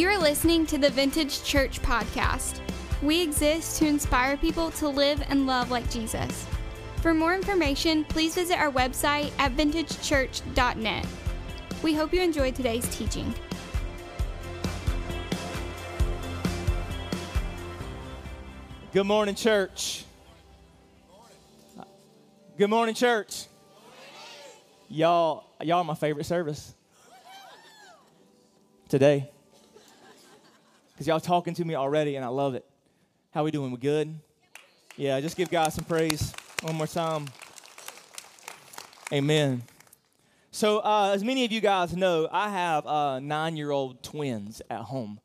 You are listening to the Vintage Church Podcast. We exist to inspire people to live and love like Jesus. For more information, please visit our website at vintagechurch.net. We hope you enjoyed today's teaching. Good morning, church. Good morning, church. Y'all, y'all my favorite service today. Because y'all talking to me already, and I love it. How we doing? We good? Yeah, just give God some praise one more time. Amen. So, uh, as many of you guys know, I have uh, nine-year-old twins at home.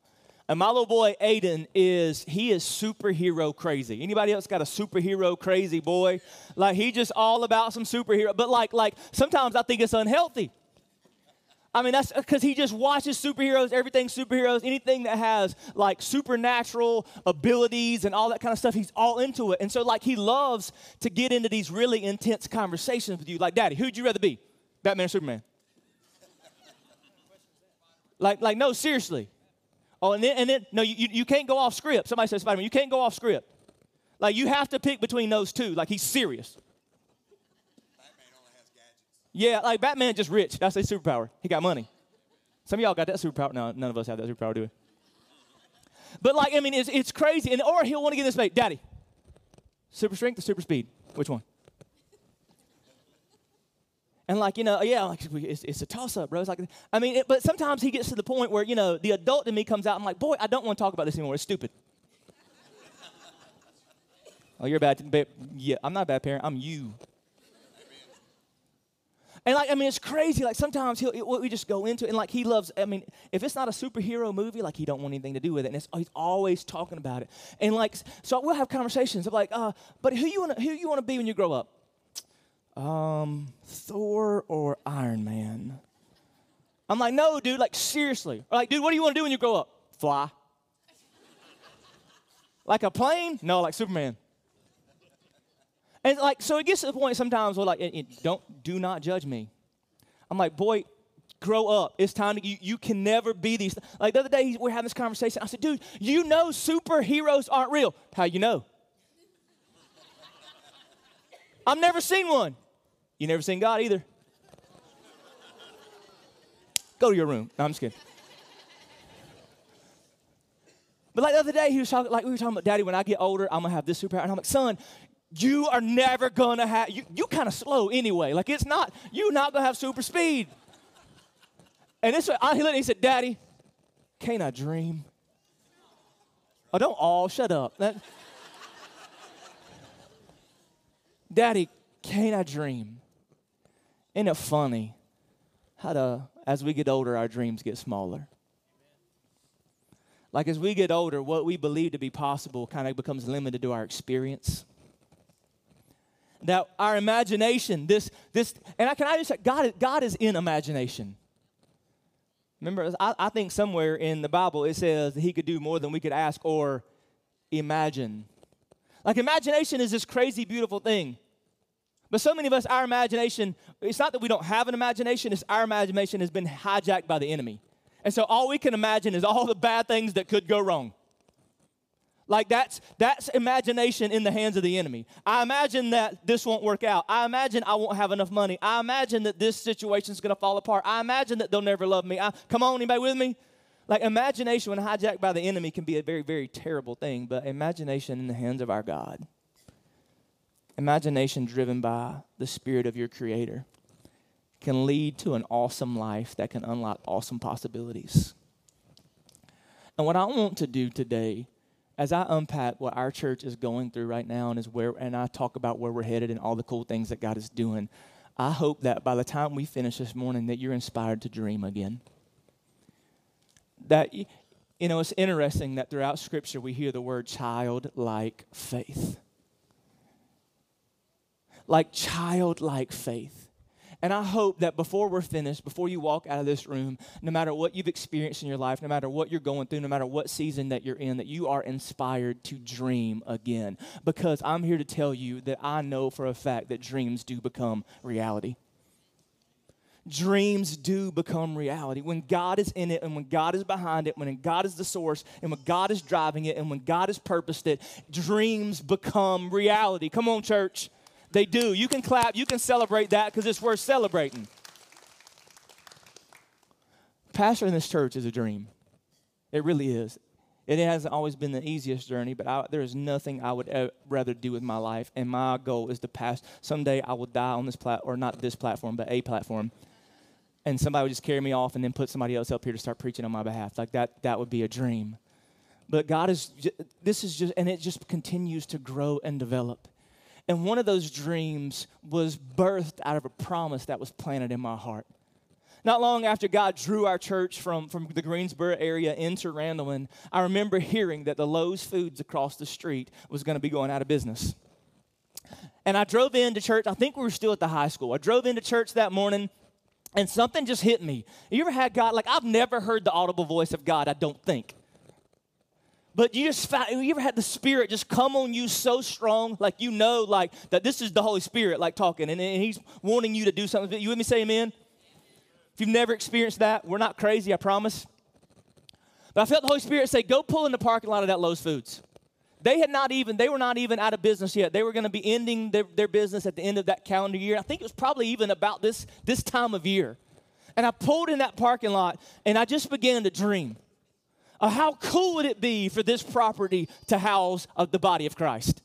And my little boy Aiden is he is superhero crazy. Anybody else got a superhero crazy boy? Like he just all about some superhero. But like like sometimes I think it's unhealthy. I mean that's because he just watches superheroes, everything superheroes, anything that has like supernatural abilities and all that kind of stuff. He's all into it, and so like he loves to get into these really intense conversations with you. Like, Daddy, who'd you rather be, Batman or Superman? Like like no, seriously. Oh, and then, and then no, you, you can't go off script. Somebody says Spider Man, you can't go off script. Like, you have to pick between those two. Like, he's serious. Batman only has gadgets. Yeah, like Batman just rich. That's his superpower. He got money. Some of y'all got that superpower. No, none of us have that superpower, do we? But like, I mean, it's, it's crazy. And or he'll want to get this mate, Daddy. Super strength or super speed? Which one? And like, you know, yeah, like it's, it's a toss up, bro. It's like, I mean, it, but sometimes he gets to the point where, you know, the adult in me comes out. I'm like, boy, I don't want to talk about this anymore. It's stupid. oh, you're a bad, ba- yeah, I'm not a bad parent. I'm you. And like, I mean, it's crazy. Like sometimes he'll, we just go into it, and like he loves. I mean, if it's not a superhero movie, like he don't want anything to do with it, and it's, he's always talking about it. And like, so we'll have conversations of like, uh, but who you want to who you want to be when you grow up? Um, Thor or Iron Man? I'm like, no, dude. Like seriously. Like, dude, what do you want to do when you grow up? Fly. like a plane? No, like Superman. And like, so it gets to the point sometimes where like, don't, do not judge me. I'm like, boy, grow up. It's time to, you, you can never be these. Like the other day, we're having this conversation. I said, dude, you know superheroes aren't real. How you know? I've never seen one. You never seen God either. Go to your room. No, I'm just kidding. But like the other day, he was talking, like we were talking about, Daddy, when I get older, I'm gonna have this superpower. And I'm like, son, you are never gonna have you you kind of slow anyway. Like it's not, you're not gonna have super speed. And this I, he said, Daddy, can't I dream? Oh, don't all shut up. That, Daddy, can't I dream? Isn't it funny how to, as we get older, our dreams get smaller? Like as we get older, what we believe to be possible kind of becomes limited to our experience. That our imagination, this, this, and I can I just God, God is in imagination. Remember, I, I think somewhere in the Bible it says that He could do more than we could ask or imagine. Like imagination is this crazy, beautiful thing. But so many of us, our imagination, it's not that we don't have an imagination, it's our imagination has been hijacked by the enemy. And so all we can imagine is all the bad things that could go wrong. Like that's that's imagination in the hands of the enemy. I imagine that this won't work out. I imagine I won't have enough money. I imagine that this situation is going to fall apart. I imagine that they'll never love me. I, come on, anybody with me? Like imagination, when hijacked by the enemy, can be a very, very terrible thing. But imagination in the hands of our God imagination driven by the spirit of your creator can lead to an awesome life that can unlock awesome possibilities. And what I want to do today as I unpack what our church is going through right now and is where and I talk about where we're headed and all the cool things that God is doing, I hope that by the time we finish this morning that you're inspired to dream again. That you know, it's interesting that throughout scripture we hear the word childlike faith like childlike faith. And I hope that before we're finished, before you walk out of this room, no matter what you've experienced in your life, no matter what you're going through, no matter what season that you're in, that you are inspired to dream again. Because I'm here to tell you that I know for a fact that dreams do become reality. dreams do become reality. When God is in it and when God is behind it, when God is the source and when God is driving it and when God has purposed it, dreams become reality. Come on, church. They do. You can clap, you can celebrate that because it's worth celebrating. Pastor in this church is a dream. It really is. It hasn't always been the easiest journey, but I, there is nothing I would rather do with my life. And my goal is to pass. Someday I will die on this platform, or not this platform, but a platform. And somebody would just carry me off and then put somebody else up here to start preaching on my behalf. Like that, that would be a dream. But God is, this is just, and it just continues to grow and develop. And one of those dreams was birthed out of a promise that was planted in my heart. Not long after God drew our church from, from the Greensboro area into Randleman, I remember hearing that the Lowe's Foods across the street was going to be going out of business. And I drove into church. I think we were still at the high school. I drove into church that morning and something just hit me. You ever had God, like, I've never heard the audible voice of God, I don't think. But you just found, you ever had the Spirit just come on you so strong, like you know, like that this is the Holy Spirit, like talking, and, and He's wanting you to do something. You with me? Say Amen. If you've never experienced that, we're not crazy, I promise. But I felt the Holy Spirit say, "Go pull in the parking lot of that Lowe's Foods." They had not even, they were not even out of business yet. They were going to be ending their, their business at the end of that calendar year. I think it was probably even about this, this time of year. And I pulled in that parking lot and I just began to dream of how cool would it be for this property to house of the body of Christ.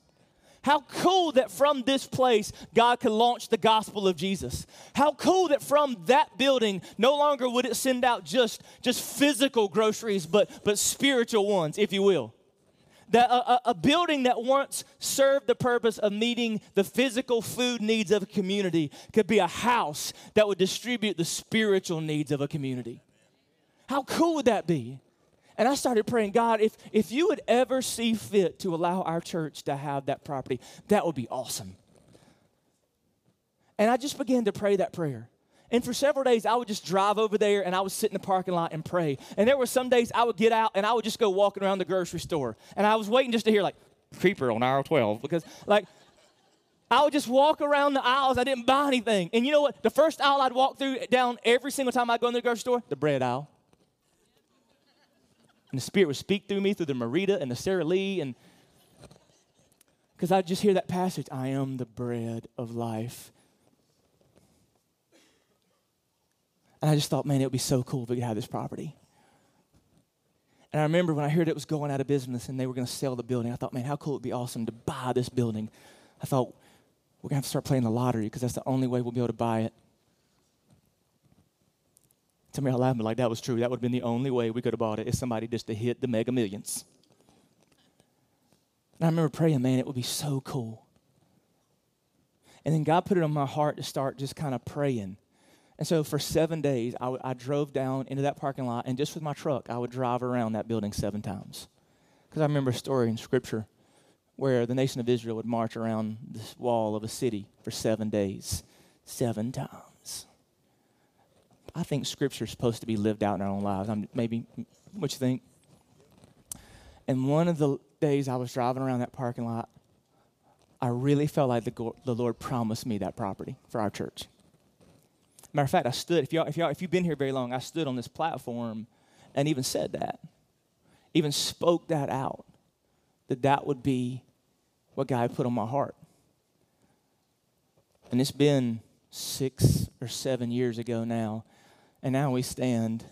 How cool that from this place God could launch the gospel of Jesus. How cool that from that building no longer would it send out just, just physical groceries, but, but spiritual ones, if you will that a, a, building that once served the purpose of meeting the physical food needs of a community could be a house that would distribute the spiritual needs of a community. How cool would that be? And I started praying, God, if, if you would ever see fit to allow our church to have that property, that would be awesome. And I just began to pray that prayer. And for several days, I would just drive over there and I would sit in the parking lot and pray. And there were some days I would get out and I would just go walking around the grocery store. And I was waiting just to hear, like, creeper on aisle 12. Because, like, I would just walk around the aisles. I didn't buy anything. And you know what? The first aisle I'd walk through down every single time I'd go in the grocery store, the bread aisle. And the Spirit would speak through me through the Merita and the Sara Lee. And because I'd just hear that passage I am the bread of life. And I just thought, man, it would be so cool if we could have this property. And I remember when I heard it was going out of business and they were going to sell the building, I thought, man, how cool it would be awesome to buy this building. I thought, we're going to have to start playing the lottery because that's the only way we'll be able to buy it. Tell me how laughing, like that was true. That would have been the only way we could have bought it if somebody just to hit the mega millions. And I remember praying, man, it would be so cool. And then God put it on my heart to start just kind of praying and so for seven days, I, w- I drove down into that parking lot, and just with my truck, I would drive around that building seven times. Because I remember a story in Scripture where the nation of Israel would march around this wall of a city for seven days, seven times. I think Scripture is supposed to be lived out in our own lives. I'm, maybe, what you think? And one of the days I was driving around that parking lot, I really felt like the, the Lord promised me that property for our church. Matter of fact, I stood, if, y'all, if, y'all, if you've been here very long, I stood on this platform and even said that, even spoke that out, that that would be what God put on my heart. And it's been six or seven years ago now, and now we stand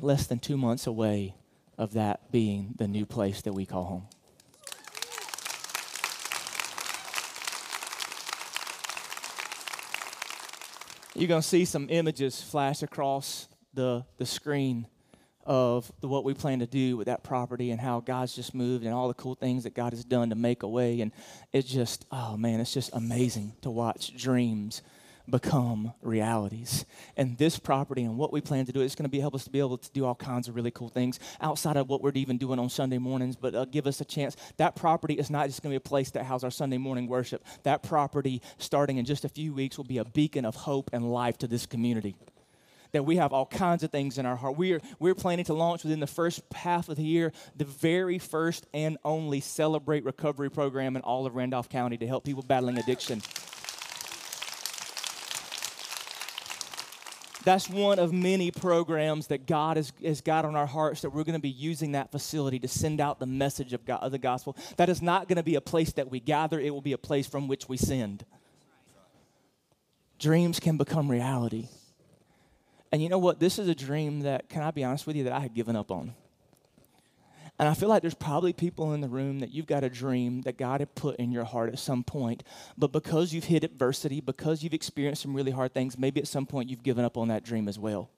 less than two months away of that being the new place that we call home. you're going to see some images flash across the, the screen of the, what we plan to do with that property and how God's just moved and all the cool things that God has done to make a way. And it's just, oh man, it's just amazing to watch dreams become realities. And this property and what we plan to do is going to be help us to be able to do all kinds of really cool things outside of what we're even doing on Sunday mornings, but uh, give us a chance. That property is not just going to be a place that houses our Sunday morning worship. That property, starting in just a few weeks, will be a beacon of hope and life to this community that we have all kinds of things in our heart. We are, we're planning to launch within the first half of the year the very first and only Celebrate Recovery program in all of Randolph County to help people battling addiction. That's one of many programs that God has, has got on our hearts that we're going to be using that facility to send out the message of, God, of the gospel. That is not going to be a place that we gather, it will be a place from which we send. Dreams can become reality. And you know what? This is a dream that, can I be honest with you, that I had given up on. And I feel like there's probably people in the room that you've got a dream that God had put in your heart at some point, but because you've hit adversity, because you've experienced some really hard things, maybe at some point you've given up on that dream as well.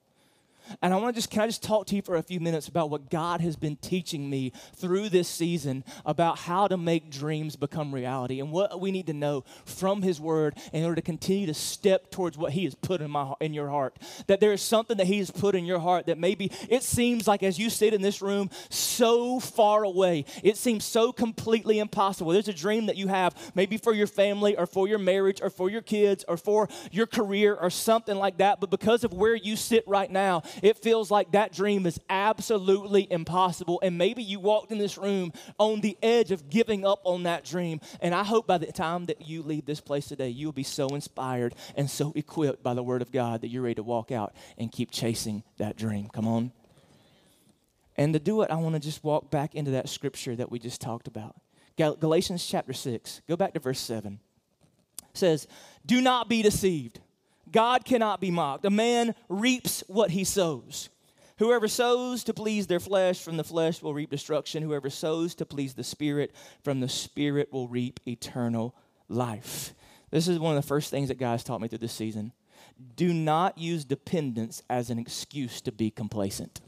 And I want to just, can I just talk to you for a few minutes about what God has been teaching me through this season about how to make dreams become reality and what we need to know from His Word in order to continue to step towards what He has put in, my, in your heart. That there is something that He has put in your heart that maybe it seems like as you sit in this room so far away, it seems so completely impossible. There's a dream that you have maybe for your family or for your marriage or for your kids or for your career or something like that, but because of where you sit right now, it feels like that dream is absolutely impossible. And maybe you walked in this room on the edge of giving up on that dream. And I hope by the time that you leave this place today, you'll be so inspired and so equipped by the Word of God that you're ready to walk out and keep chasing that dream. Come on. And to do it, I want to just walk back into that scripture that we just talked about. Galatians chapter 6, go back to verse 7. It says, Do not be deceived. God cannot be mocked. A man reaps what he sows. Whoever sows to please their flesh from the flesh will reap destruction. Whoever sows to please the Spirit from the Spirit will reap eternal life. This is one of the first things that God's taught me through this season. Do not use dependence as an excuse to be complacent.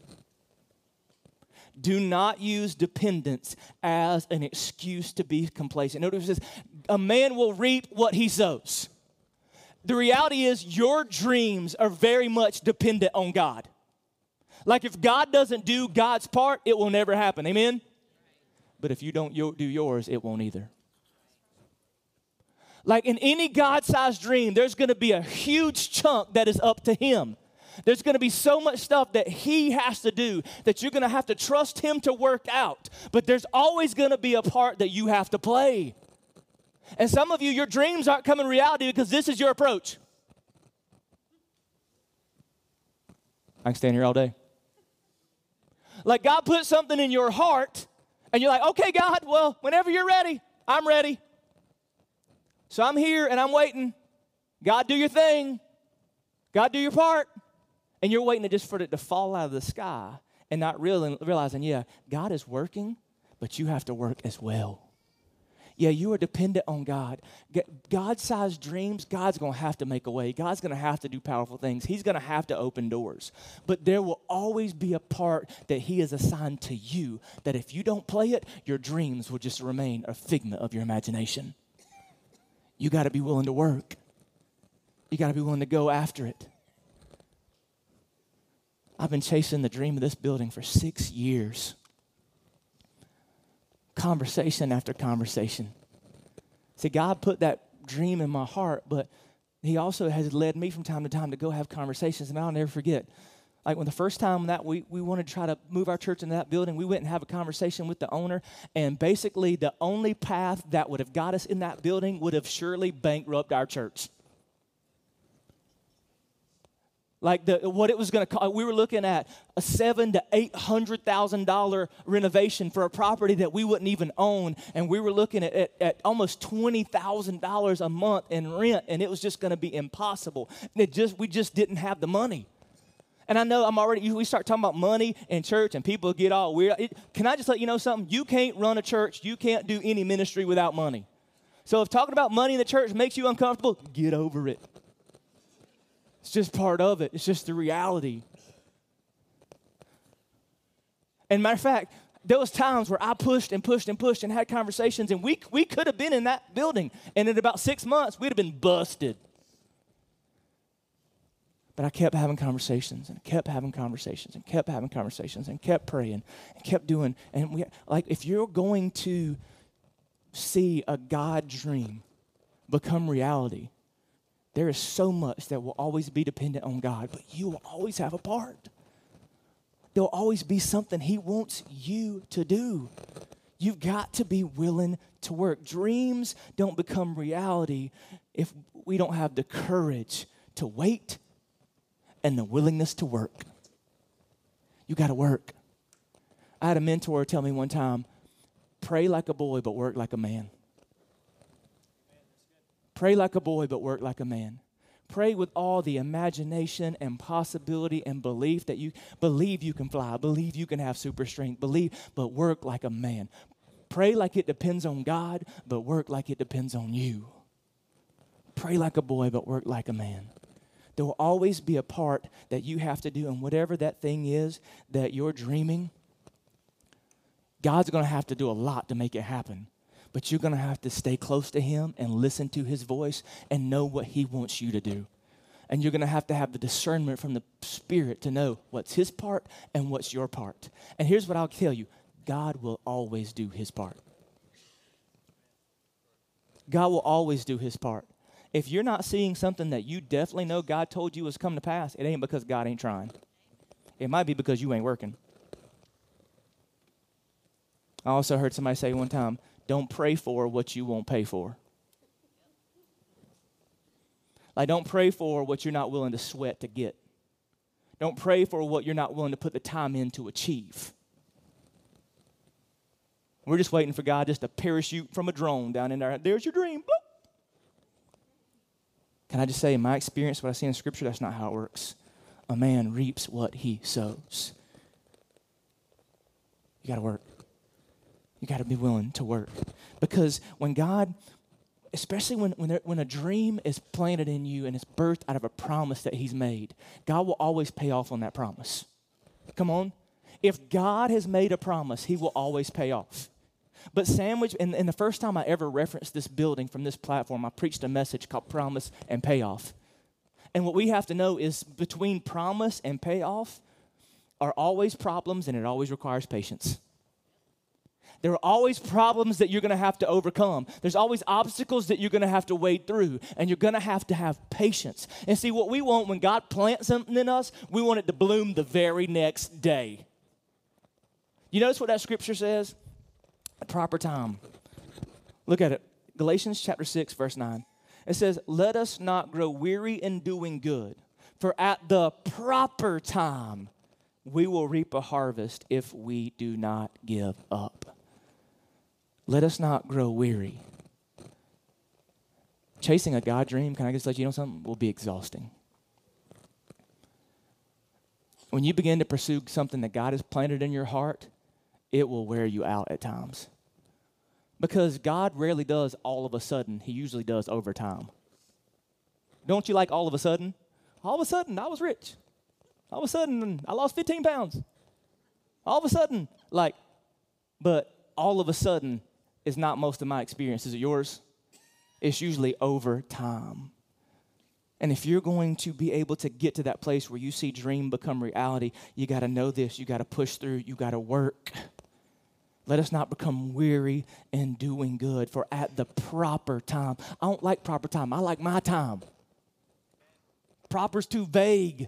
Do not use dependence as an excuse to be complacent. Notice this a man will reap what he sows the reality is your dreams are very much dependent on God. Like if God doesn't do God's part, it will never happen. Amen? But if you don't do yours, it won't either. Like in any God sized dream, there's to be a huge chunk that is up to Him. There's going to be so much stuff that He has to do that you're going to have to trust Him to work out. But there's always going to be a part that you have to play. And some of you, your dreams aren't coming reality because this is your approach. I can stand here all day. Like God put something in your heart, and you're like, okay, God, well, whenever you're ready, I'm ready. So I'm here and I'm waiting. God, do your thing. God, do your part. And you're waiting just for it to fall out of the sky and not realizing, yeah, God is working, but you have to work as well. Yeah, you are dependent on God. God sized dreams, God's going to have to make a way. God's going to have to do powerful things. He's going to have to open doors. But there will always be a part that He has assigned to you that if you don't play it, your dreams will just remain a figment of your imagination. You got to be willing to work, you got to be willing to go after it. I've been chasing the dream of this building for six years conversation after conversation. See, God put that dream in my heart, but He also has led me from time to time to go have conversations, and I'll never forget. Like when the first time that we, we wanted to try to move our church into that building, we went and have a conversation with the owner, and basically the only path that would have got us in that building would have surely bankrupted our church. Like the, what it was going to cost. We were looking at a seven to eight hundred thousand dollar renovation for a property that we wouldn't even own, and we were looking at, at, at almost twenty thousand dollars a month in rent, and it was just going to be impossible. And it just we just didn't have the money. And I know I'm already. We start talking about money in church, and people get all weird. It, can I just let you know something? You can't run a church. You can't do any ministry without money. So if talking about money in the church makes you uncomfortable, get over it. It's just part of it, it's just the reality. And matter of fact, there was times where I pushed and pushed and pushed and had conversations, and we, we could have been in that building, and in about six months, we'd have been busted. But I kept having conversations and kept having conversations and kept having conversations and kept praying and kept doing. And we like if you're going to see a God dream become reality, there is so much that will always be dependent on God, but you will always have a part. There'll always be something He wants you to do. You've got to be willing to work. Dreams don't become reality if we don't have the courage to wait and the willingness to work. You got to work. I had a mentor tell me one time pray like a boy, but work like a man. Pray like a boy, but work like a man. Pray with all the imagination and possibility and belief that you believe you can fly, believe you can have super strength, believe, but work like a man. Pray like it depends on God, but work like it depends on you. Pray like a boy, but work like a man. There will always be a part that you have to do, and whatever that thing is that you're dreaming, God's going to have to do a lot to make it happen. But you're going to have to stay close to Him and listen to His voice and know what He wants you to do. And you're going to have to have the discernment from the Spirit to know what's His part and what's your part. And here's what I'll tell you God will always do His part. God will always do His part. If you're not seeing something that you definitely know God told you was come to pass, it ain't because God ain't trying. It might be because you ain't working. I also heard somebody say one time, don't pray for what you won't pay for. Like, don't pray for what you're not willing to sweat to get. Don't pray for what you're not willing to put the time in to achieve. We're just waiting for God just to parachute from a drone down in there. There's your dream. Boop. Can I just say, in my experience, what I see in Scripture, that's not how it works. A man reaps what he sows. You got to work. You got to be willing to work. Because when God, especially when, when, there, when a dream is planted in you and it's birthed out of a promise that He's made, God will always pay off on that promise. Come on. If God has made a promise, He will always pay off. But sandwich, and, and the first time I ever referenced this building from this platform, I preached a message called Promise and Payoff. And what we have to know is between promise and payoff are always problems and it always requires patience. There are always problems that you're going to have to overcome. There's always obstacles that you're going to have to wade through, and you're going to have to have patience. And see, what we want when God plants something in us, we want it to bloom the very next day. You notice what that scripture says? A proper time. Look at it. Galatians chapter 6, verse 9. It says, Let us not grow weary in doing good, for at the proper time we will reap a harvest if we do not give up. Let us not grow weary. Chasing a God dream, can I just let you know something, will be exhausting. When you begin to pursue something that God has planted in your heart, it will wear you out at times. Because God rarely does all of a sudden, He usually does over time. Don't you like all of a sudden? All of a sudden, I was rich. All of a sudden, I lost 15 pounds. All of a sudden, like, but all of a sudden, is not most of my experience. Is it yours? It's usually over time. And if you're going to be able to get to that place where you see dream become reality, you got to know this. You got to push through. You got to work. Let us not become weary in doing good, for at the proper time, I don't like proper time. I like my time. Proper's too vague.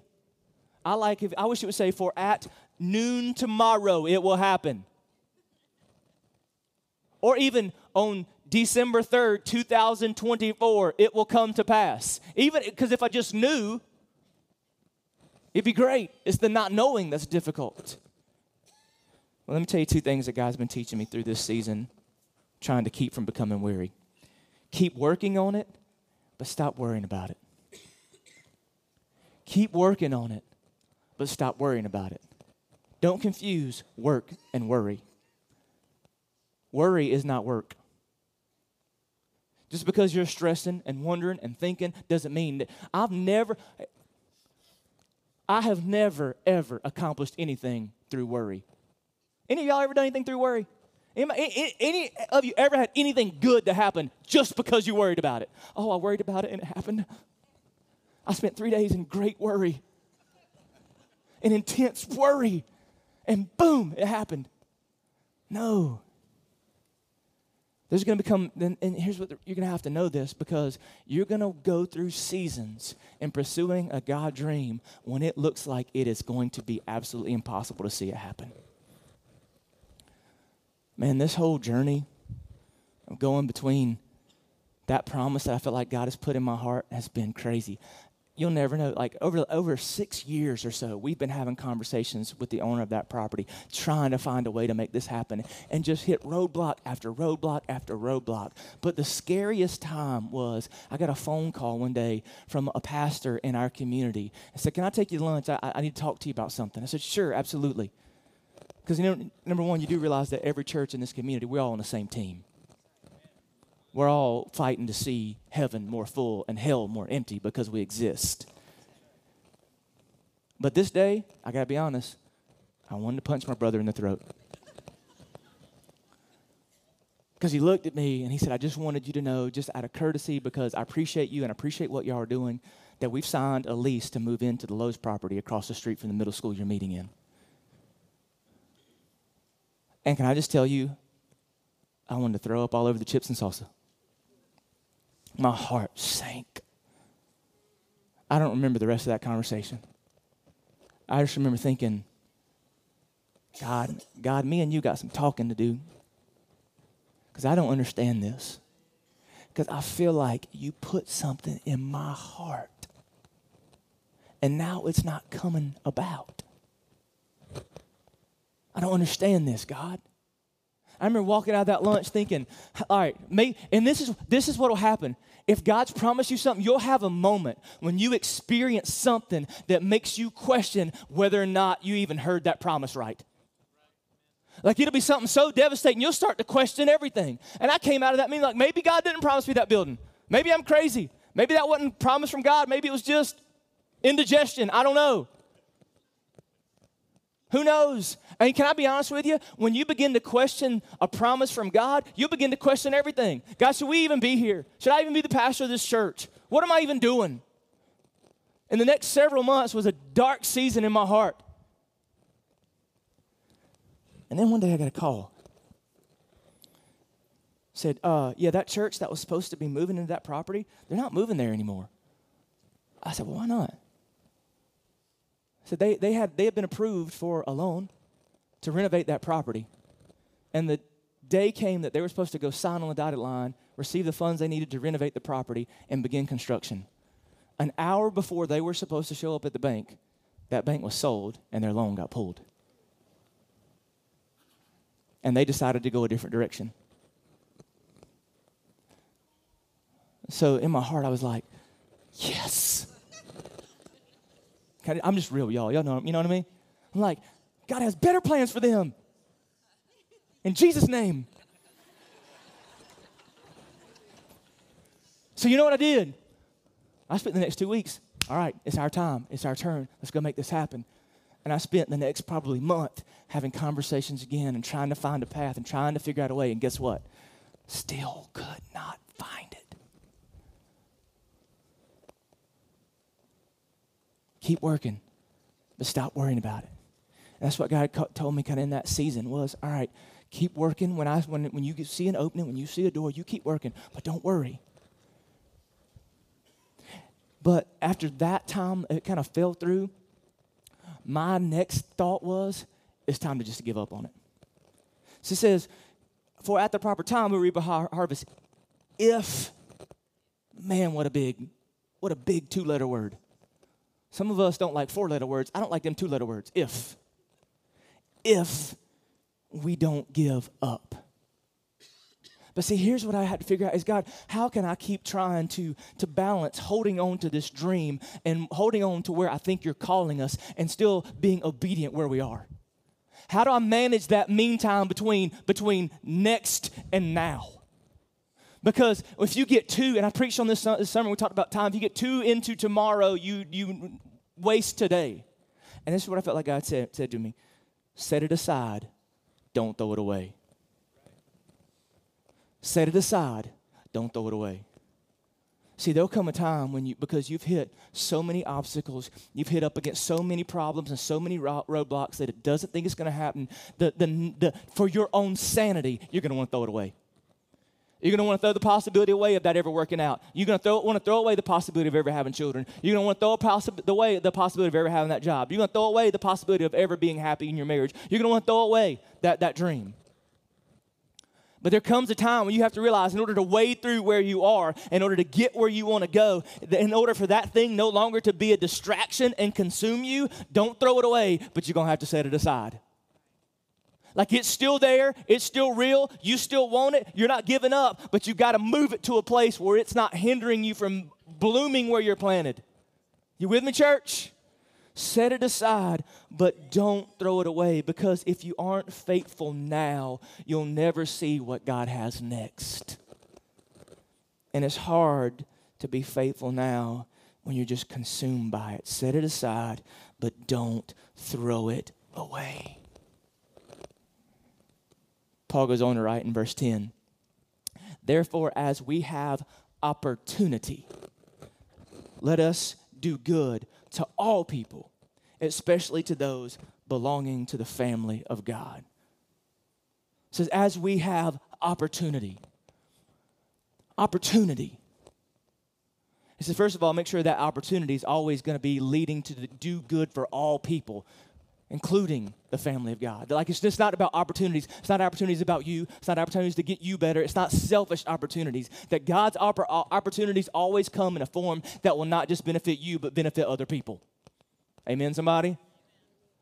I like if I wish it would say, for at noon tomorrow it will happen or even on December 3rd, 2024, it will come to pass. Even because if I just knew, it'd be great. It's the not knowing that's difficult. Well, let me tell you two things that God's been teaching me through this season, trying to keep from becoming weary. Keep working on it, but stop worrying about it. Keep working on it, but stop worrying about it. Don't confuse work and worry. Worry is not work. Just because you're stressing and wondering and thinking doesn't mean that I've never, I have never, ever accomplished anything through worry. Any of y'all ever done anything through worry? Any, of you ever had anything good to happen just because you worried about it? Oh, I worried about it and it happened. I spent three days in great worry, in intense worry, and boom, it happened. No, there's going to become, and here's what you're going to have to know this because you're going to go through seasons in pursuing a God dream when it looks like it is going to be absolutely impossible to see it happen. Man, this whole journey of going between that promise that I felt like God has put in my heart has been crazy. You'll never know. Like over over six years or so, we've been having conversations with the owner of that property, trying to find a way to make this happen, and just hit roadblock after roadblock after roadblock. But the scariest time was I got a phone call one day from a pastor in our community. I said, "Can I take you to lunch? I, I need to talk to you about something." I said, "Sure, absolutely." Because you know, number one, you do realize that every church in this community, we're all on the same team we're all fighting to see heaven more full and hell more empty because we exist. But this day, I got to be honest, I wanted to punch my brother in the throat. Because he looked at me and he said, I just wanted you to know, just out of courtesy, because I appreciate you and I appreciate what y'all are doing, that we've signed a lease to move into the Lowe's property across the street from the middle school you're meeting in. And can I just tell you, I wanted to throw up all over the chips and salsa my heart sank. I don't remember the rest of that conversation. I just remember thinking, God, God, me and you got some talking to do. Because I don't understand this. Because I feel like you put something in my heart. And now it's not coming about. I don't understand this, God. I remember walking out of that lunch thinking, all right, me, and this is this is what will happen. If God's promised you something, you'll have a moment when you experience something that makes you question whether or not you even heard that promise right. Like it'll be something so devastating, you'll start to question everything. And I came out of that meeting like, maybe God didn't promise me that building. Maybe I'm crazy. Maybe that wasn't promise from God. Maybe it was just indigestion. I don't know. Who knows? And can I be honest with you? When you begin to question a promise from God, you begin to question everything. God, should we even be here? Should I even be the pastor of this church? What am I even doing? And the next several months was a dark season in my heart. And then one day I got a call. Said, uh, yeah, that church that was supposed to be moving into that property, they're not moving there anymore. I said, well, why not? So they, they, had, they had been approved for a loan to renovate that property. And the day came that they were supposed to go sign on the dotted line, receive the funds they needed to renovate the property, and begin construction. An hour before they were supposed to show up at the bank, that bank was sold and their loan got pulled. And they decided to go a different direction. So in my heart, I was like, yes. I'm just real, y'all. Y'all know, you know what I mean? I'm like, God has better plans for them. In Jesus' name. So, you know what I did? I spent the next two weeks. All right, it's our time. It's our turn. Let's go make this happen. And I spent the next probably month having conversations again and trying to find a path and trying to figure out a way. And guess what? Still could not find it. Keep working, but stop worrying about it. That's what God told me kind of in that season was, all right, keep working. When, I, when, when you see an opening, when you see a door, you keep working, but don't worry. But after that time, it kind of fell through. My next thought was, it's time to just give up on it. So it says, for at the proper time we reap a har- harvest. If, man, what a big, what a big two-letter word. Some of us don't like four-letter words. I don't like them two-letter words. If if we don't give up. But see, here's what I had to figure out is God, how can I keep trying to, to balance holding on to this dream and holding on to where I think you're calling us and still being obedient where we are? How do I manage that meantime between, between next and now? Because if you get too, and I preached on this, this summer, we talked about time, if you get too into tomorrow, you, you waste today. And this is what I felt like God said, said to me set it aside, don't throw it away. Set it aside, don't throw it away. See, there'll come a time when you, because you've hit so many obstacles, you've hit up against so many problems and so many roadblocks that it doesn't think it's going to happen. The, the, the, for your own sanity, you're going to want to throw it away. You're going to want to throw the possibility away of that ever working out. You're going to throw, want to throw away the possibility of ever having children. You're going to want to throw possi- away the possibility of ever having that job. You're going to throw away the possibility of ever being happy in your marriage. You're going to want to throw away that, that dream. But there comes a time when you have to realize, in order to wade through where you are, in order to get where you want to go, in order for that thing no longer to be a distraction and consume you, don't throw it away, but you're going to have to set it aside. Like it's still there, it's still real, you still want it, you're not giving up, but you've got to move it to a place where it's not hindering you from blooming where you're planted. You with me, church? Set it aside, but don't throw it away because if you aren't faithful now, you'll never see what God has next. And it's hard to be faithful now when you're just consumed by it. Set it aside, but don't throw it away. Paul goes on to write in verse 10 Therefore, as we have opportunity, let us do good to all people, especially to those belonging to the family of God. It says, as we have opportunity. Opportunity. He says, first of all, make sure that opportunity is always going to be leading to do good for all people, including the family of God. Like it's just not about opportunities. It's not opportunities about you. It's not opportunities to get you better. It's not selfish opportunities. That God's opportunities always come in a form that will not just benefit you, but benefit other people. Amen, somebody?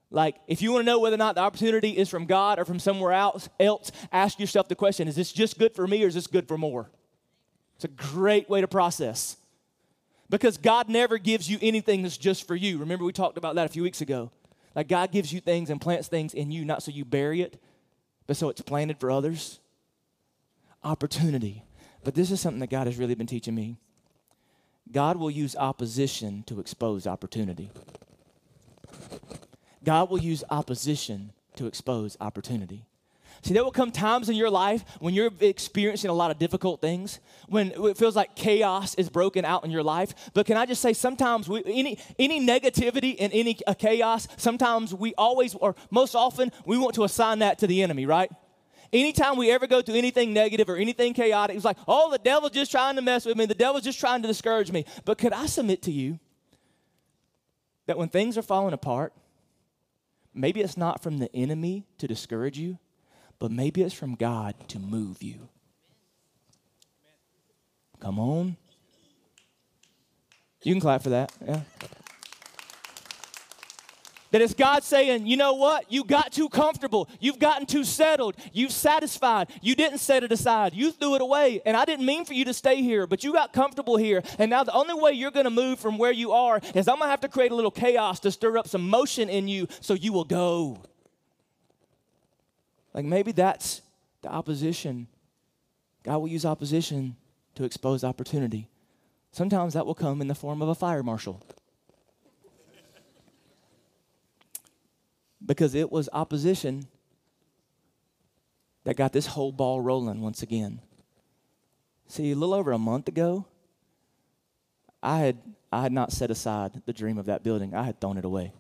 Like, if you want to know whether or not the opportunity is from God or from somewhere else, else, ask yourself the question is this just good for me or is this good for more? It's a great way to process. Because God never gives you anything that's just for you. Remember, we talked about that a few weeks ago. Like God gives you things and plants things in you, not so you bury it, but so it's planted for others. Opportunity. But this is something that God has really been teaching me. God will use opposition to expose opportunity. God will use opposition to expose opportunity. See, there will come times in your life when you're experiencing a lot of difficult things, when it feels like chaos is broken out in your life. But can I just say, sometimes we, any, any negativity and any uh, chaos, sometimes we always, or most often, we want to assign that to the enemy, right? Anytime we ever go through anything negative or anything chaotic, it's like, oh, the devil's just trying to mess with me. The devil's just trying to discourage me. But could I submit to you that when things are falling apart, maybe it's not from the enemy to discourage you, but maybe it's from God to move you. Come on. You can clap for that. Yeah. That it's God saying, you know what? You got too comfortable. You've gotten too settled. You've satisfied. You didn't set it aside. You threw it away. And I didn't mean for you to stay here, but you got comfortable here. And now the only way you're going to move from where you are is I'm going to have to create a little chaos to stir up some motion in you so you will go. Like maybe that's the opposition. God will use opposition to expose opportunity. Sometimes that will come in the form of a fire marshal. because it was opposition that got this whole ball rolling once again. See, a little over a month ago, I had, I had not set aside the dream of that building, I had thrown it away.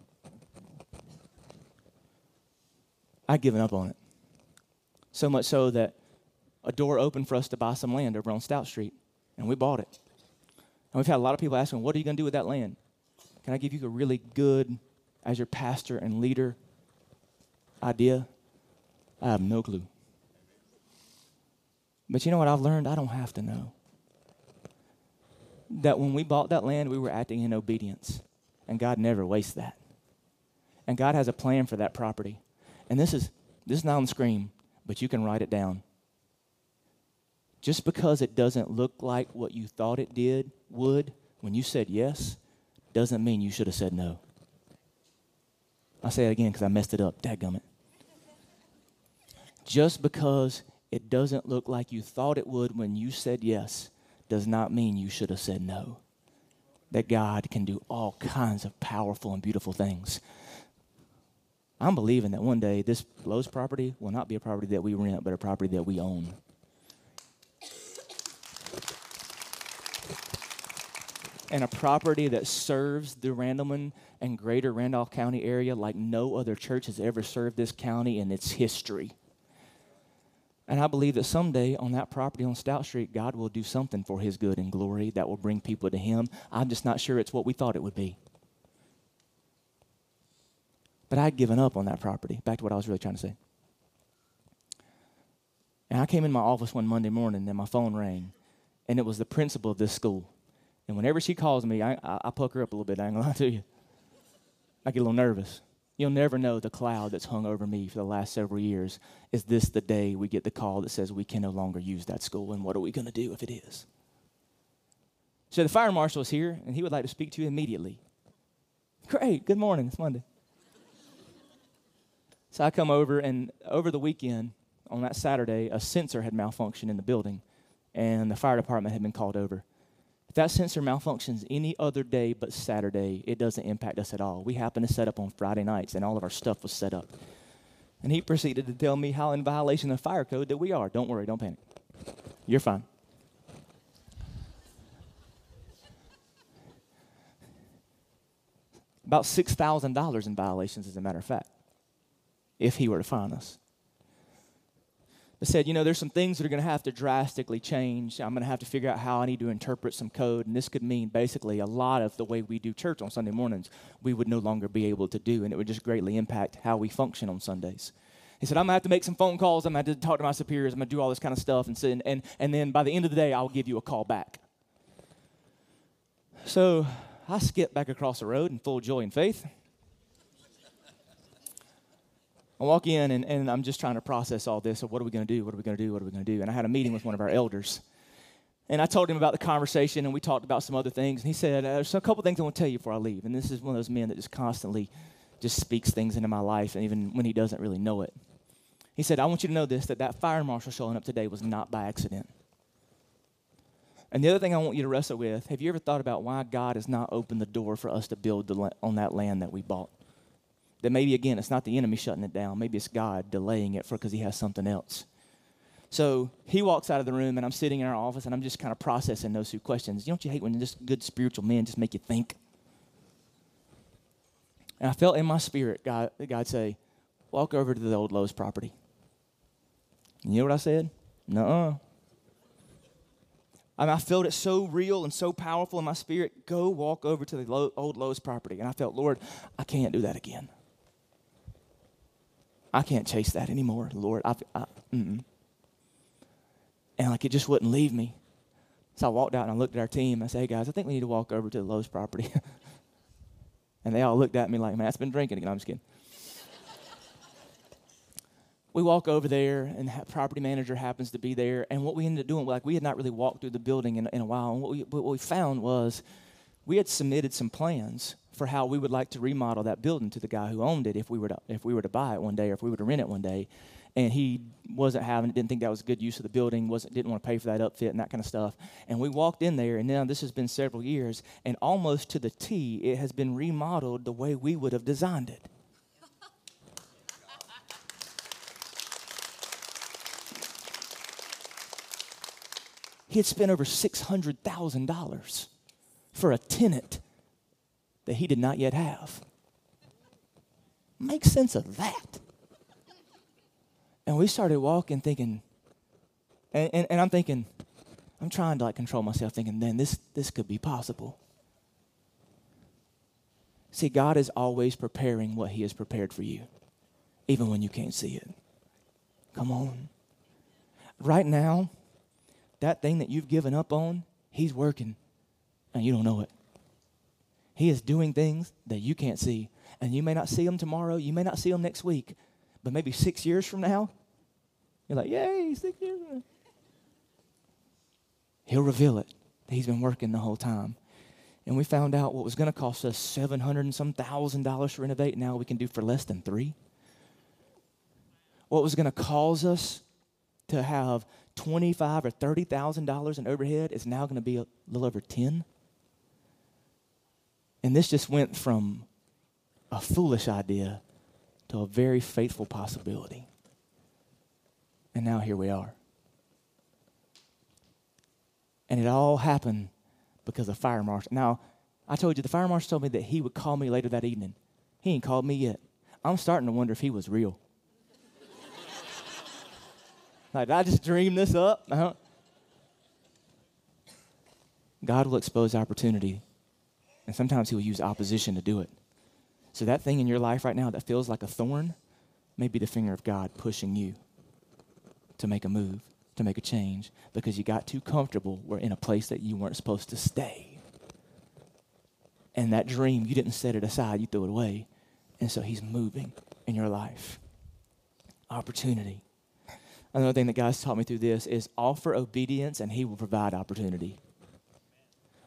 I'd given up on it. So much so that a door opened for us to buy some land over on Stout Street, and we bought it. And we've had a lot of people asking, What are you going to do with that land? Can I give you a really good, as your pastor and leader, idea? I have no clue. But you know what I've learned? I don't have to know. That when we bought that land, we were acting in obedience. And God never wastes that. And God has a plan for that property. And this is this is not on the screen but you can write it down. Just because it doesn't look like what you thought it did would when you said yes, doesn't mean you should have said no. I'll say it again because I messed it up. Dadgummit. Just because it doesn't look like you thought it would when you said yes does not mean you should have said no. That God can do all kinds of powerful and beautiful things. I'm believing that one day this Lowe's property will not be a property that we rent, but a property that we own. And a property that serves the Randleman and greater Randolph County area like no other church has ever served this county in its history. And I believe that someday on that property on Stout Street, God will do something for his good and glory that will bring people to him. I'm just not sure it's what we thought it would be. But I'd given up on that property. Back to what I was really trying to say. And I came in my office one Monday morning and my phone rang, and it was the principal of this school. And whenever she calls me, I, I, I pucker up a little bit, I ain't gonna lie to you. I get a little nervous. You'll never know the cloud that's hung over me for the last several years. Is this the day we get the call that says we can no longer use that school? And what are we to do if it is? So the fire marshal is here, and he would like to speak to you immediately. Great. Good morning. It's Monday. So I come over, and over the weekend, on that Saturday, a sensor had malfunctioned in the building, and the fire department had been called over. If that sensor malfunctions any other day but Saturday, it doesn't impact us at all. We happen to set up on Friday nights, and all of our stuff was set up. And he proceeded to tell me how in violation of fire code that we are. Don't worry, don't panic. You're fine. About $6,000 in violations, as a matter of fact, if he were to find us that said, you know, there's some things that are going to have to drastically change. I'm going to have to figure out how I need to interpret some code. And this could mean basically a lot of the way we do church on Sunday mornings, we would no longer be able to do. And it would just greatly impact how we function on Sundays. He said, I'm going to have to make some phone calls. I'm going to have to talk to my superiors. I'm going to do all this kind of stuff. And, and, and, and then by the end of the day, I'll give you a call back. So I skipped back across the road in full joy and faith. I walk in and, and I'm just trying to process all this. So, what are we going to do? What are we going to do? What are we going to do? And I had a meeting with one of our elders. And I told him about the conversation, and we talked about some other things. And he said, uh, There's a couple things I want to tell you before I leave. And this is one of those men that just constantly just speaks things into my life, and even when he doesn't really know it. He said, I want you to know this that that fire marshal showing up today was not by accident. And the other thing I want you to wrestle with have you ever thought about why God has not opened the door for us to build the, on that land that we bought? That maybe again it's not the enemy shutting it down. Maybe it's god delaying it for because he has something else. So he walks out of the room and i'm sitting in our office and i'm just kind of processing those two questions. You don't you hate when just good spiritual men just make you think? And i felt in my spirit god god say walk over to the old lowe's property. And you know what i said? No I, mean, I felt it so real and so powerful in my spirit. Go walk over to the old Lowe's property. And I felt, Lord, I can't do that again. I can't chase that anymore, Lord. I, I, and like it just wouldn't leave me. So I walked out and I looked at our team. I said, hey guys, I think we need to walk over to the Lowe's property. and they all looked at me like, man, that's been drinking again. I'm just kidding. we walk over there, and the property manager happens to be there. And what we ended up doing, like we had not really walked through the building in, in a while. And what we, what we found was we had submitted some plans for how we would like to remodel that building to the guy who owned it if we were to, if we were to buy it one day or if we were to rent it one day. And he wasn't having it, didn't think that was a good use of the building, wasn't didn't want to pay for that upfit and that kind of stuff. And we walked in there, and now this has been several years, and almost to the T, it has been remodeled the way we would have designed it. he had spent over $600,000 for a tenant that he did not yet have. Make sense of that. And we started walking thinking, and, and, and I'm thinking, I'm trying to like control myself, thinking, then this, this could be possible. See, God is always preparing what He has prepared for you, even when you can't see it. Come on. Right now, that thing that you've given up on, He's working, and you don't know it. He is doing things that you can't see. And you may not see them tomorrow, you may not see them next week, but maybe six years from now, you're like, yay, six years. He'll reveal it. He's been working the whole time. And we found out what was going to cost us 700 and some thousand dollars to renovate, now we can do for less than three. What was going to cause us to have 25 or $30,000 in overhead is now going to be a little over 10. And this just went from a foolish idea to a very faithful possibility. And now here we are. And it all happened because of fire marshal. Now, I told you the fire marshal told me that he would call me later that evening. He ain't called me yet. I'm starting to wonder if he was real. like, I just dreamed this up? Uh-huh. God will expose opportunity and sometimes He will use opposition to do it. So, that thing in your life right now that feels like a thorn may be the finger of God pushing you. to make a move, to make a change, because you got too comfortable. We're in a place that you weren't supposed to stay. And that dream, you didn't set it aside, you threw it away. And so he's moving in your life. Opportunity. Another thing that God's taught me through this is offer obedience and he will provide opportunity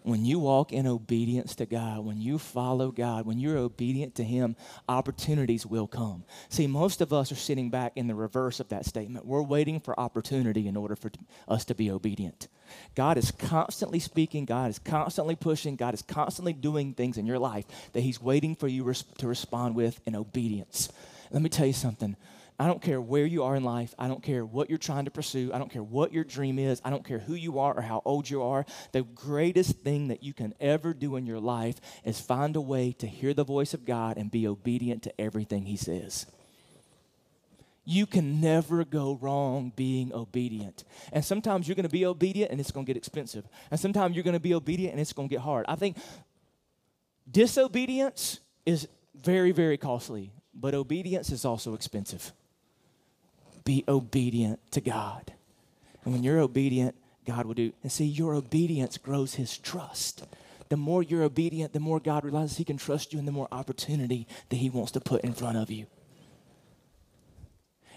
when you walk in obedience to God, when you follow God, when you're obedient to Him, opportunities will come. See, most of us are sitting back in the reverse of that statement. We're waiting for opportunity in order for us to be obedient. God is constantly speaking, God is constantly pushing, God is constantly doing things in your life that He's waiting for you res- to respond with in obedience. Let me tell you something. I don't care where you are in life. I don't care what you're trying to pursue. I don't care what your dream is. I don't care who you are or how old you are. The greatest thing that you can ever do in your life is find a way to hear the voice of God and be obedient to everything He says. You can never go wrong being obedient. And sometimes you're going to be obedient and it's going to get expensive. And sometimes you're going to be obedient and it's going to get hard. I think disobedience is very, very costly, but obedience is also expensive be obedient to God. And when you're obedient, God will do. And see, your obedience grows his trust. The more you're obedient, the more God realizes he can trust you and the more opportunity that he wants to put in front of you.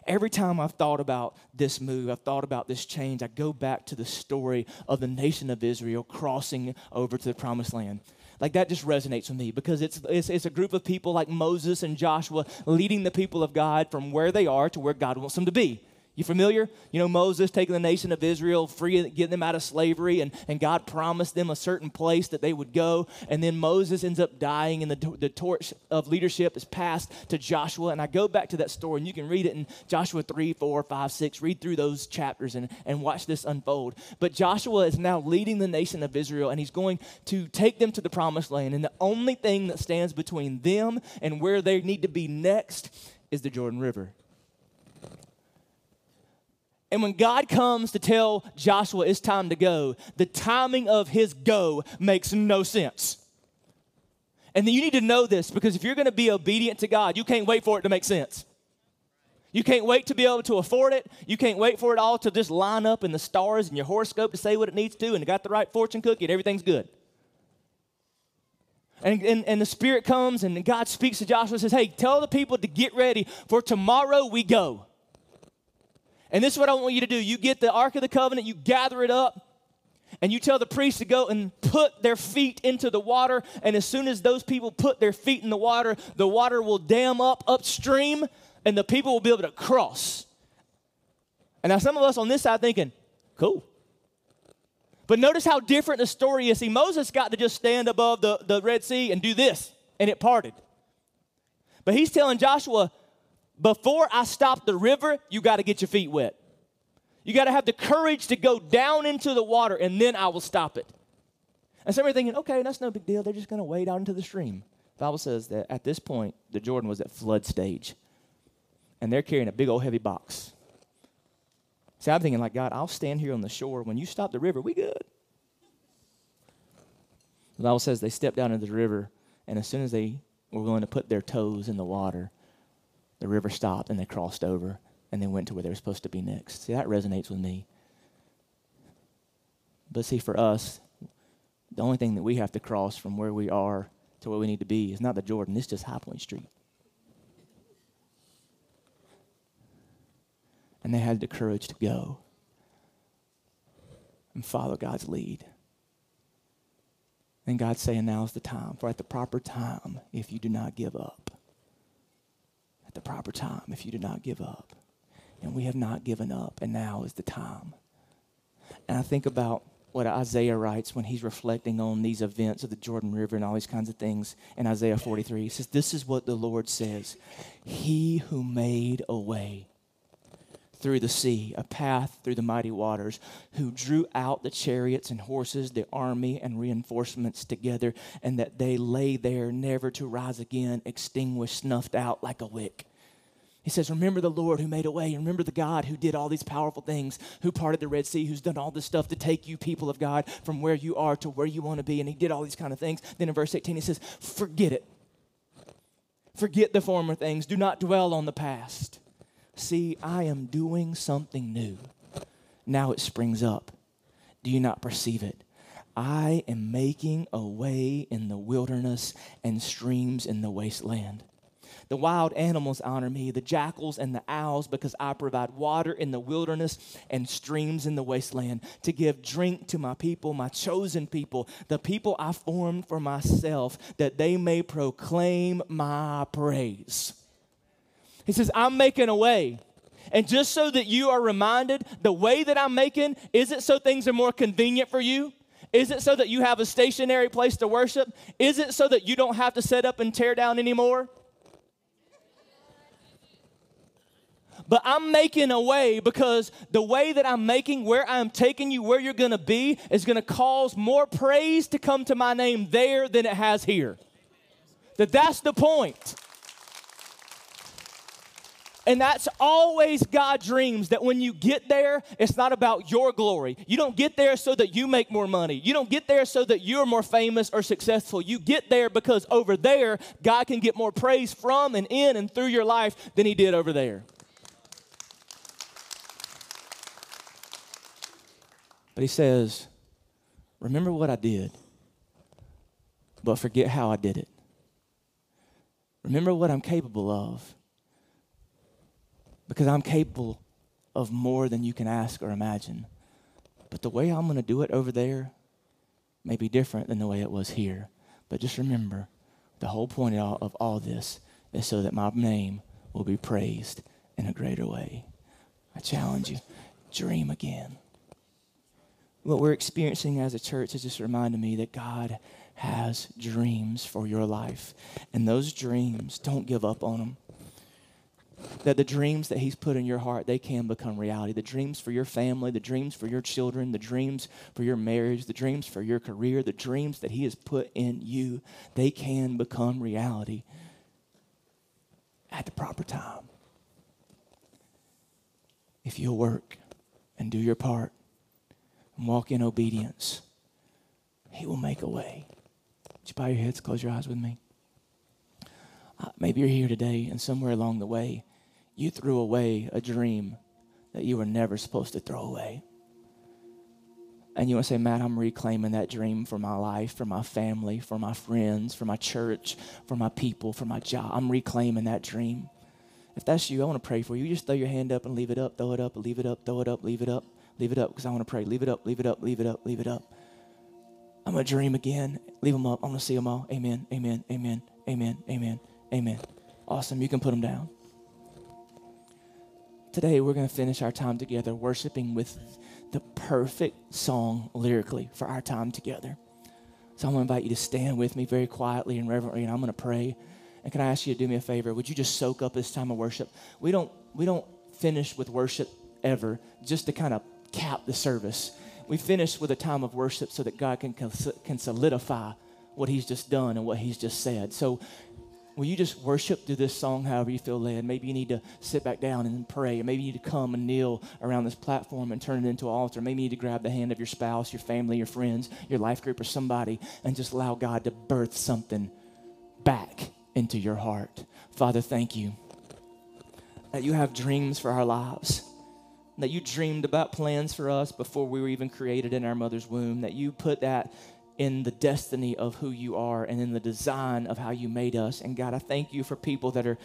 Every time I've thought about this move, I've thought about this change, I go back to the story of the nation of Israel crossing over to the promised land. Like that just resonates with me because it's, it's, it's, a group of people like Moses and Joshua leading the people of God from where they are to where God wants them to be. You familiar? You know, Moses taking the nation of Israel, free, getting them out of slavery, and, and God promised them a certain place that they would go. And then Moses ends up dying, and the, the torch of leadership is passed to Joshua. And I go back to that story, and you can read it in Joshua 3, 4, 5, 6. Read through those chapters and, and watch this unfold. But Joshua is now leading the nation of Israel, and he's going to take them to the promised land. And the only thing that stands between them and where they need to be next is the Jordan River. And when God comes to tell Joshua it's time to go, the timing of his go makes no sense. And then you need to know this because if you're going to be obedient to God, you can't wait for it to make sense. You can't wait to be able to afford it. You can't wait for it all to just line up in the stars and your horoscope to say what it needs to, and got the right fortune cookie and everything's good. And, and, and the Spirit comes and God speaks to Joshua and says, Hey, tell the people to get ready, for tomorrow we go. And this is what I want you to do. You get the Ark of the Covenant, you gather it up, and you tell the priests to go and put their feet into the water. And as soon as those people put their feet in the water, the water will dam up upstream, and the people will be able to cross. And now some of us on this side thinking, cool. But notice how different the story is. See, Moses got to just stand above the, the Red Sea and do this, and it parted. But he's telling Joshua, before I stop the river, you got to get your feet wet. You got to have the courage to go down into the water, and then I will stop it. And some are thinking, okay, that's no big deal. They're just going to wade out into the stream. The Bible says that at this point, the Jordan was at flood stage, and they're carrying a big old heavy box. See, I'm thinking, like, God, I'll stand here on the shore. When you stop the river, we good. The Bible says they stepped down into the river, and as soon as they were willing to put their toes in the water, the river stopped and they crossed over and they went to where they were supposed to be next. See, that resonates with me. But see, for us, the only thing that we have to cross from where we are to where we need to be is not the Jordan, it's just High Point Street. And they had the courage to go and follow God's lead. And God's saying, now's the time, for at the proper time, if you do not give up, at the proper time if you do not give up. And we have not given up, and now is the time. And I think about what Isaiah writes when he's reflecting on these events of the Jordan River and all these kinds of things in Isaiah 43. He says, This is what the Lord says He who made a way through the sea, a path through the mighty waters, who drew out the chariots and horses, the army and reinforcements together, and that they lay there never to rise again, extinguished, snuffed out like a wick. He says, Remember the Lord who made a way. Remember the God who did all these powerful things, who parted the Red Sea, who's done all this stuff to take you, people of God, from where you are to where you want to be. And he did all these kind of things. Then in verse 18, he says, Forget it. Forget the former things. Do not dwell on the past. See, I am doing something new. Now it springs up. Do you not perceive it? I am making a way in the wilderness and streams in the wasteland. The wild animals honor me, the jackals and the owls, because I provide water in the wilderness and streams in the wasteland to give drink to my people, my chosen people, the people I formed for myself, that they may proclaim my praise. He says, I'm making a way. And just so that you are reminded, the way that I'm making isn't so things are more convenient for you. Is it so that you have a stationary place to worship? Is it so that you don't have to set up and tear down anymore? but I'm making a way because the way that I'm making, where I'm taking you, where you're going to be, is going to cause more praise to come to my name there than it has here. That that's the point. And that's always God's dreams that when you get there, it's not about your glory. You don't get there so that you make more money. You don't get there so that you're more famous or successful. You get there because over there, God can get more praise from and in and through your life than He did over there. But he says, Remember what I did, but forget how I did it. Remember what I'm capable of, because I'm capable of more than you can ask or imagine. But the way I'm going to do it over there may be different than the way it was here. But just remember, the whole point of all, this is so that my name will be praised in a greater way. I challenge you, dream again what we're experiencing as a church is just reminding me that God has dreams for your life. And those dreams, don't give up on them. That the dreams that He's put in your heart, they can become reality. The dreams for your family, the dreams for your children, the dreams for your marriage, the dreams for your career, the dreams that He has put in you, they can become reality at the proper time. If you'll work and do your part and walk in obedience, He will make a way. Would you bow your heads, close your eyes with me? Uh, maybe you're here today, and somewhere along the way, you threw away a dream that you were never supposed to throw away. And you want to say, Matt, I'm reclaiming that dream for my life, for my family, for my friends, for my church, for my people, for my job. I'm reclaiming that dream. If that's you, I want to pray for you. Just throw your hand up and leave it up, throw it up, leave it up, throw it up, leave it up. Leave it up because I want to pray. Leave it up, leave it up, leave it up, leave it up. I'm going to dream again. Leave them up. I'm going to see them all. Amen, amen, amen, amen, amen, amen. Awesome. You can put them down. Today, we're going to finish our time together worshiping with the perfect song lyrically for our time together. So I'm going to invite you to stand with me very quietly and reverently, and I'm going to pray. And can I ask you to do me a favor? Would you just soak up this time of worship? We don't, we don't finish with worship ever just to kind of cap the service. We finish with a time of worship so that God can, can solidify what He's just done and what He's just said. So, will you just worship through this song however you feel led? Maybe you need to sit back down and pray. Maybe you need to come and kneel around this platform and turn it into an altar. Maybe you need to grab the hand of your spouse, your family, your friends, your life group, or somebody and just allow God to birth something back into your heart. Father, thank you that you have dreams for our lives that you dreamed about plans for us before we were even created in our mother's womb, that you put that in the destiny of who you are and in the design of how you made us. And God, I thank you for people that are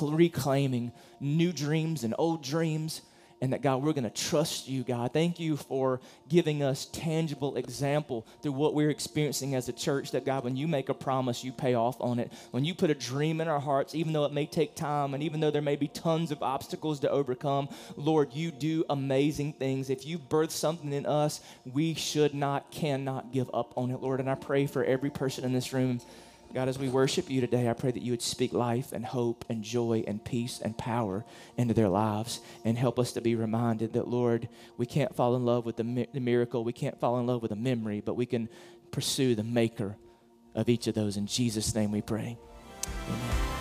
reclaiming new dreams and old dreams and that God, we're going to trust you, God. Thank you for giving us tangible example through what we're experiencing as a church. That God, when you make a promise, you pay off on it. When you put a dream in our hearts, even though it may take time and even though there may be tons of obstacles to overcome, Lord, you do amazing things. If you birth something in us, we should not, cannot give up on it, Lord. And I pray for every person in this room God, as we worship you today, I pray that you would speak life and hope and joy and peace and power into their lives and help us to be reminded that, Lord, we can't fall in love with the, mi- the miracle, we can't fall in love with a memory, but we can pursue the maker of each of those. In Jesus' name we pray. Amen.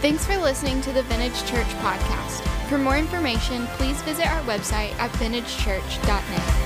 Thanks for listening to the Vintage Church podcast. For more information, please visit our website at vintagechurch.net.